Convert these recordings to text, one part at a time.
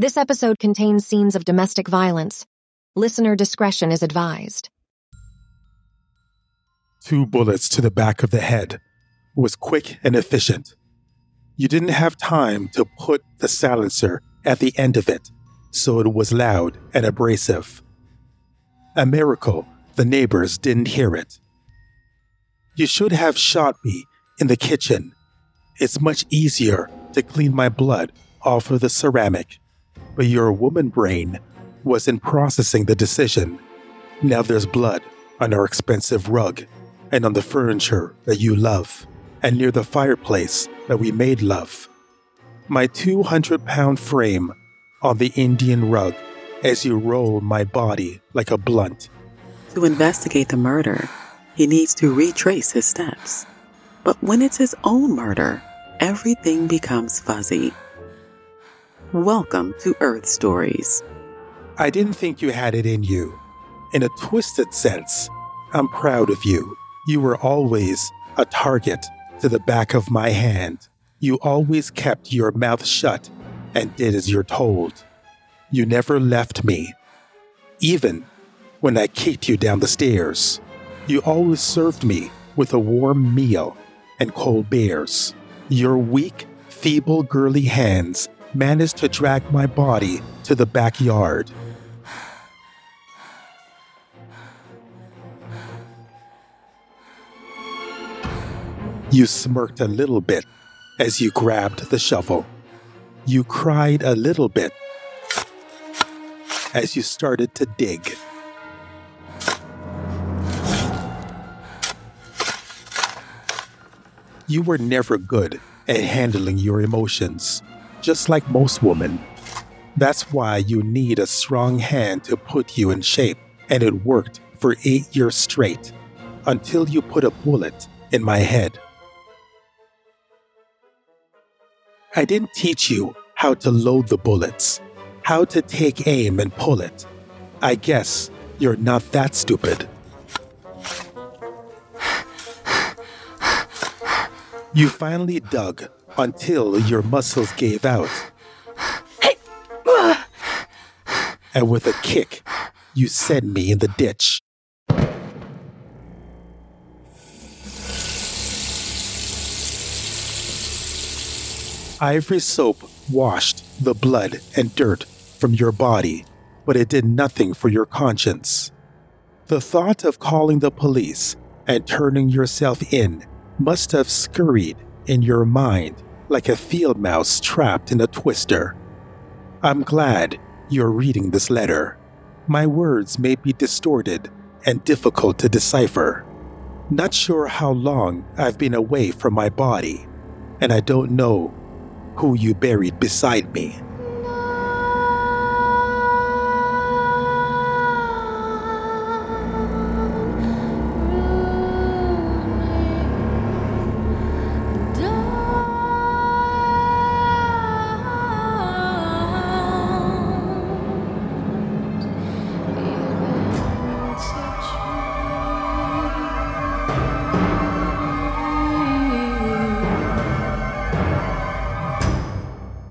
This episode contains scenes of domestic violence. Listener discretion is advised. Two bullets to the back of the head was quick and efficient. You didn't have time to put the silencer at the end of it, so it was loud and abrasive. A miracle the neighbors didn't hear it. You should have shot me in the kitchen. It's much easier to clean my blood off of the ceramic, but your woman brain was in processing the decision. Now there's blood on our expensive rug and on the furniture that you love and near the fireplace that we made love. My 200 pound frame on the Indian rug as you roll my body like a blunt. To investigate the murder, he needs to retrace his steps. But when it's his own murder, everything becomes fuzzy. Welcome to Earth Stories. I didn't think you had it in you. In a twisted sense, I'm proud of you. You were always a target to the back of my hand. You always kept your mouth shut and did as you're told. You never left me. Even when I kicked you down the stairs, you always served me with a warm meal and cold beers. Your weak, feeble, girly hands managed to drag my body to the backyard. You smirked a little bit as you grabbed the shovel. You cried a little bit as you started to dig. You were never good at handling your emotions, just like most women. That's why you need a strong hand to put you in shape, and it worked for eight years straight until you put a bullet in my head. I didn't teach you how to load the bullets, how to take aim and pull it. I guess you're not that stupid. You finally dug until your muscles gave out. And with a kick, you sent me in the ditch. Ivory soap washed the blood and dirt from your body, but it did nothing for your conscience. The thought of calling the police and turning yourself in must have scurried in your mind like a field mouse trapped in a twister. I'm glad you're reading this letter. My words may be distorted and difficult to decipher. Not sure how long I've been away from my body, and I don't know who you buried beside me.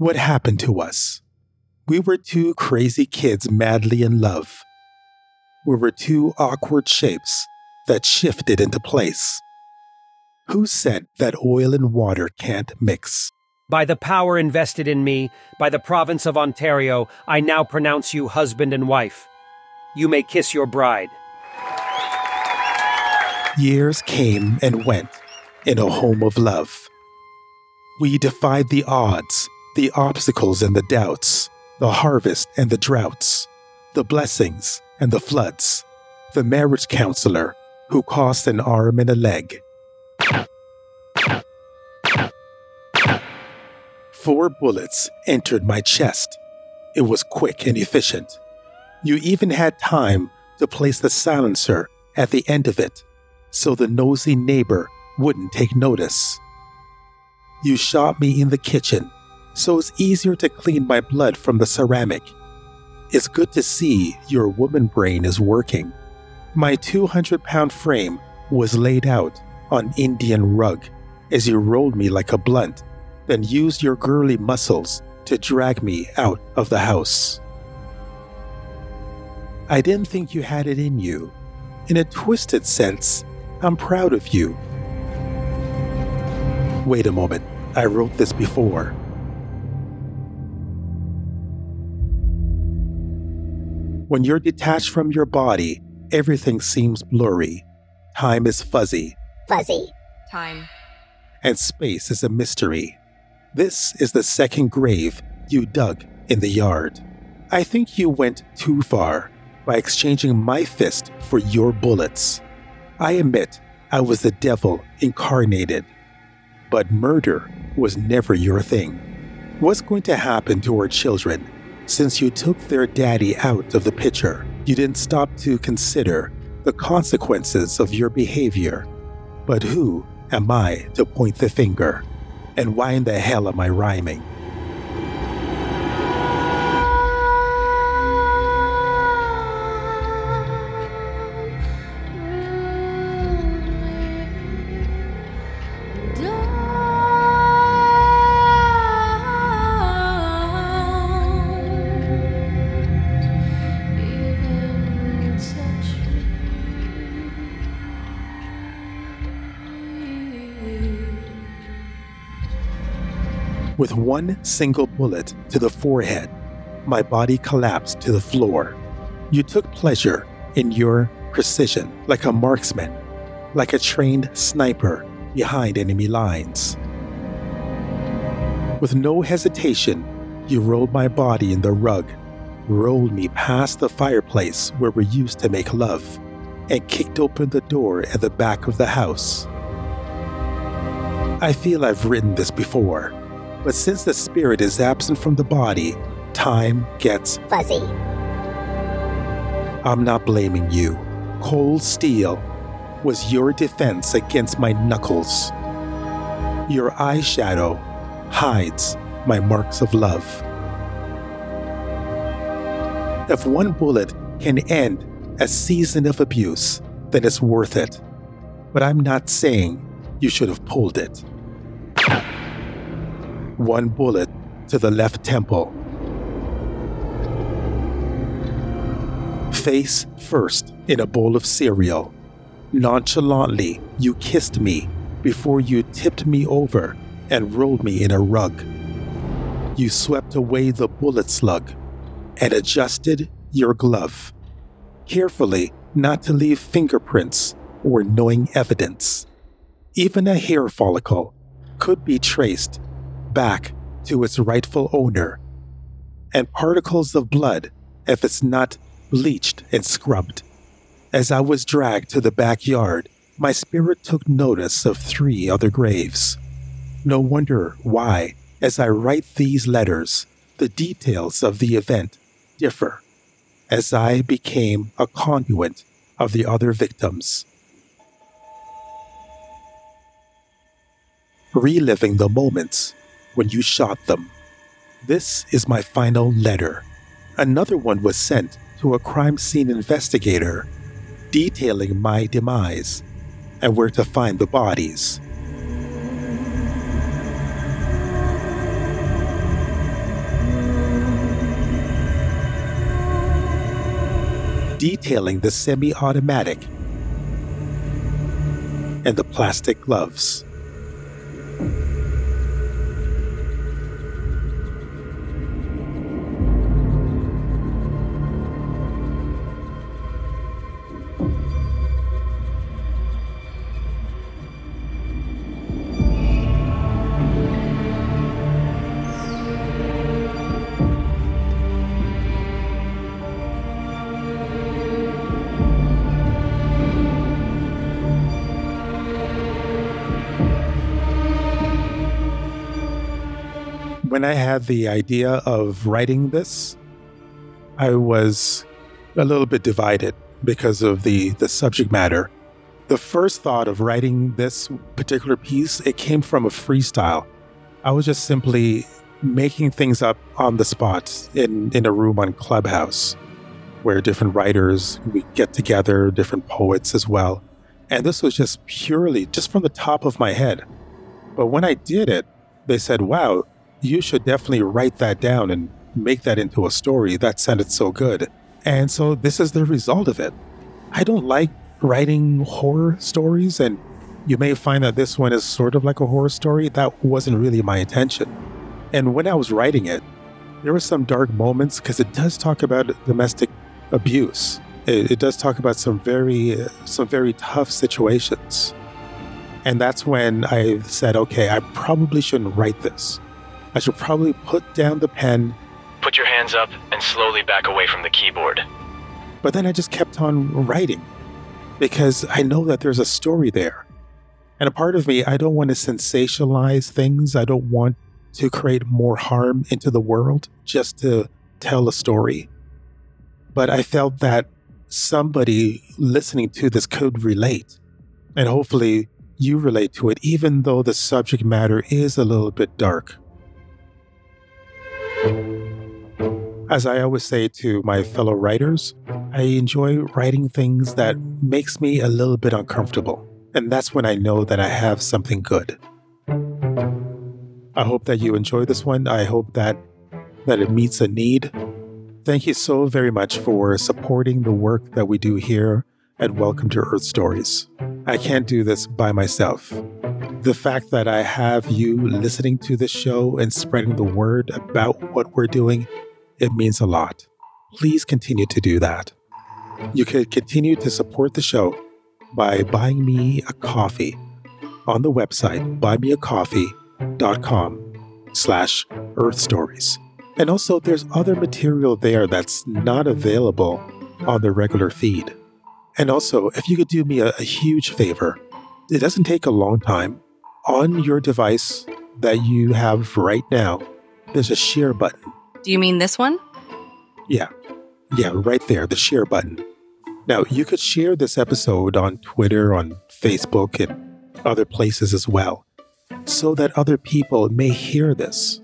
What happened to us? We were two crazy kids madly in love. We were two awkward shapes that shifted into place. Who said that oil and water can't mix? By the power invested in me by the province of Ontario, I now pronounce you husband and wife. You may kiss your bride. Years came and went in a home of love. We defied the odds the obstacles and the doubts, the harvest and the droughts, the blessings and the floods, the marriage counselor who cost an arm and a leg. Four bullets entered my chest. It was quick and efficient. You even had time to place the silencer at the end of it so the nosy neighbor wouldn't take notice. You shot me in the kitchen so it's easier to clean my blood from the ceramic. It's good to see your woman brain is working. My 200 pound frame was laid out on Indian rug as you rolled me like a blunt, then used your girly muscles to drag me out of the house. I didn't think you had it in you. In a twisted sense, I'm proud of you. Wait a moment, I wrote this before. When you're detached from your body, everything seems blurry. Time is fuzzy, Fuzzy. Time. and space is a mystery. This is the second grave you dug in the yard. I think you went too far by exchanging my fist for your bullets. I admit I was the devil incarnated, but murder was never your thing. What's going to happen to our children since you took their daddy out of the picture? You didn't stop to consider the consequences of your behavior. But who am I to point the finger? And why in the hell am I rhyming? With one single bullet to the forehead, my body collapsed to the floor. You took pleasure in your precision like a marksman, like a trained sniper behind enemy lines. With no hesitation, you rolled my body in the rug, rolled me past the fireplace where we used to make love, and kicked open the door at the back of the house. I feel I've written this before, but since the spirit is absent from the body, time gets. Fuzzy. I'm not blaming you. Cold steel was your defense against my knuckles. Your eyeshadow hides my marks of love. If one bullet can end a season of abuse, then it's worth it. But I'm not saying you should have pulled it. One bullet to the left temple. Face first in a bowl of cereal. Nonchalantly, you kissed me before you tipped me over and rolled me in a rug. You swept away the bullet slug and adjusted your glove, carefully not to leave fingerprints or knowing evidence. Even a hair follicle could be traced back to its rightful owner, and particles of blood if it's not bleached and scrubbed. As I was dragged to the backyard, my spirit took notice of three other graves. No wonder why, as I write these letters, the details of the event differ, as I became a conduit of the other victims. Reliving the moments when you shot them. This is my final letter. Another one was sent to a crime scene investigator detailing my demise and where to find the bodies. Detailing the semi automatic and the plastic gloves. When I had the idea of writing this, I was a little bit divided because of the, the subject matter. The first thought of writing this particular piece, it came from a freestyle. I was just simply making things up on the spot in, in a room on Clubhouse where different writers we get together, different poets as well. And this was just purely just from the top of my head. But when I did it, they said, wow, you should definitely write that down and make that into a story. That sounded so good. And so this is the result of it. I don't like writing horror stories, and you may find that this one is sort of like a horror story. That wasn't really my intention. And when I was writing it, there were some dark moments because it does talk about domestic abuse. It, it does talk about some very, some very tough situations. And that's when I said, okay, I probably shouldn't write this. I should probably put down the pen. Put your hands up and slowly back away from the keyboard. But then I just kept on writing because I know that there's a story there. And a part of me, I don't want to sensationalize things. I don't want to create more harm into the world just to tell a story. But I felt that somebody listening to this could relate. And hopefully you relate to it, even though the subject matter is a little bit dark. As I always say to my fellow writers, I enjoy writing things that makes me a little bit uncomfortable. And that's when I know that I have something good. I hope that you enjoy this one. I hope that that it meets a need. Thank you so very much for supporting the work that we do here at Welcome to Earth Stories. I can't do this by myself. The fact that I have you listening to this show and spreading the word about what we're doing, it means a lot. Please continue to do that. You could continue to support the show by buying me a coffee on the website buymeacoffee.com slash earth stories. And also there's other material there that's not available on the regular feed. And also, if you could do me a, a huge favor, it doesn't take a long time. On your device that you have right now, there's a share button. Do you mean this one? Yeah. Yeah, right there, the share button. Now, you could share this episode on Twitter, on Facebook, and other places as well, so that other people may hear this.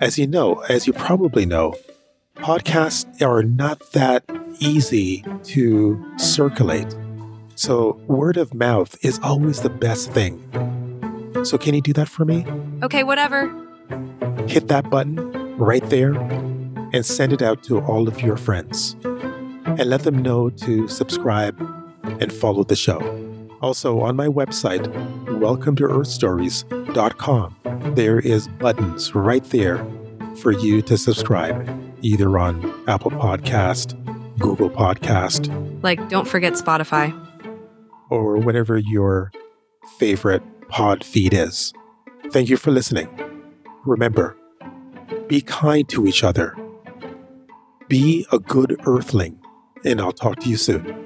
As you know, as you probably know, podcasts are not that easy to circulate. So, word of mouth is always the best thing. So, can you do that for me? Okay, whatever. Hit that button right there and send it out to all of your friends. And let them know to subscribe and follow the show. Also, on my website, welcome to earthstories.com, there is buttons right there for you to subscribe, either on Apple Podcast, Google Podcast, Like, don't forget Spotify. or whatever your favorite pod feed is. Thank you for listening. Remember, be kind to each other. Be a good earthling, and I'll talk to you soon.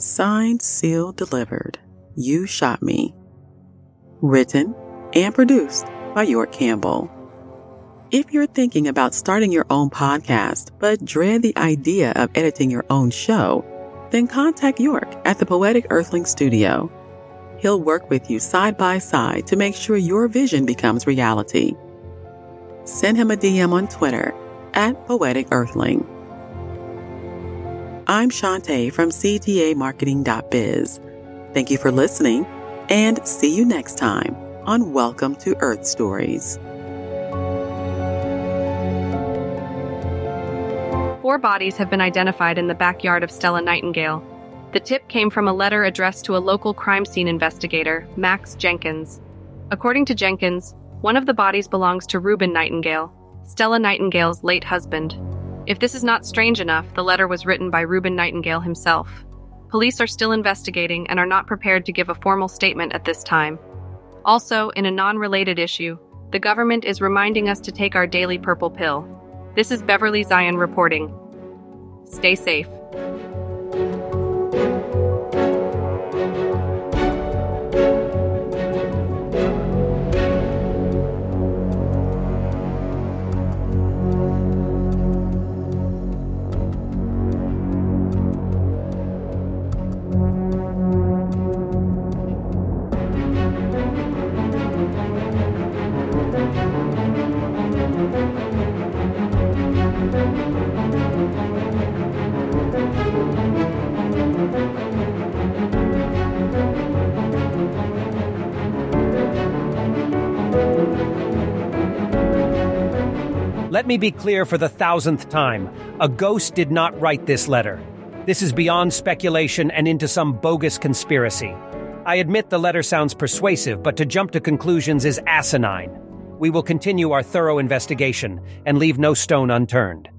Signed, sealed, delivered. You Shot Me. Written and produced by York Campbell. If you're thinking about starting your own podcast but dread the idea of editing your own show, then contact York at the Poetic Earthling Studio. He'll work with you side by side to make sure your vision becomes reality. Send him a DM on Twitter at Poetic Earthling. I'm Shantae from CTAMarketing.biz. Thank you for listening and see you next time on Welcome to Earth Stories. Four bodies have been identified in the backyard of Stella Nightingale. The tip came from a letter addressed to a local crime scene investigator, Max Jenkins. According to Jenkins, one of the bodies belongs to Reuben Nightingale, Stella Nightingale's late husband. If this is not strange enough, the letter was written by Reuben Nightingale himself. Police are still investigating and are not prepared to give a formal statement at this time. Also, in a non related issue, the government is reminding us to take our daily purple pill. This is Beverly Zion reporting. Stay safe. Let me be clear for the thousandth time. A ghost did not write this letter. This is beyond speculation and into some bogus conspiracy. I admit the letter sounds persuasive, but to jump to conclusions is asinine. We will continue our thorough investigation and leave no stone unturned.